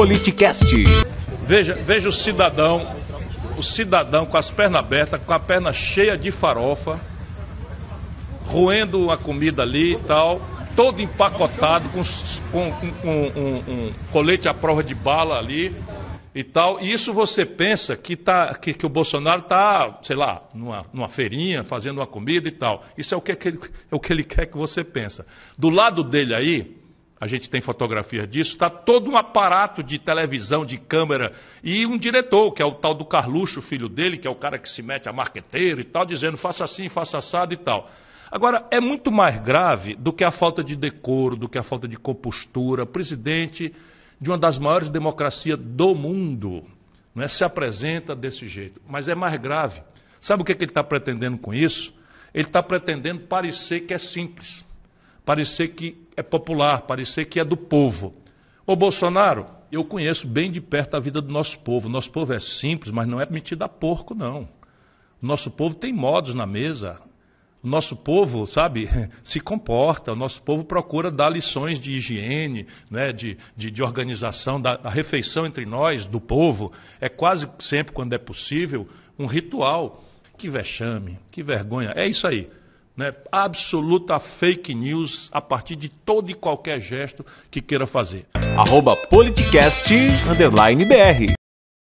Politicast. Veja, veja o cidadão, o cidadão com as pernas abertas, com a perna cheia de farofa, roendo a comida ali e tal, todo empacotado, com, com, com, com um, um, colete à prova de bala ali e tal. E isso você pensa que, tá, que, que o Bolsonaro está, sei lá, numa, numa feirinha, fazendo uma comida e tal. Isso é o que, é, que ele, é o que ele quer que você pensa. Do lado dele aí, a gente tem fotografias disso, está todo um aparato de televisão, de câmera, e um diretor, que é o tal do Carluxo, filho dele, que é o cara que se mete a marqueteiro e tal, dizendo faça assim, faça assado e tal. Agora, é muito mais grave do que a falta de decoro, do que a falta de compostura. Presidente de uma das maiores democracias do mundo não é, se apresenta desse jeito. Mas é mais grave. Sabe o que, é que ele está pretendendo com isso? Ele está pretendendo parecer que é simples, parecer que é popular, parecer que é do povo. Ô Bolsonaro, eu conheço bem de perto a vida do nosso povo. Nosso povo é simples, mas não é metido a porco, não. Nosso povo tem modos na mesa, o nosso povo, sabe, se comporta, o nosso povo procura dar lições de higiene, né, de, de, de organização, da refeição entre nós, do povo. É quase sempre, quando é possível, um ritual. Que vexame, que vergonha. É isso aí. Né? Absoluta fake news a partir de todo e qualquer gesto que queira fazer. Arroba politicast, BR.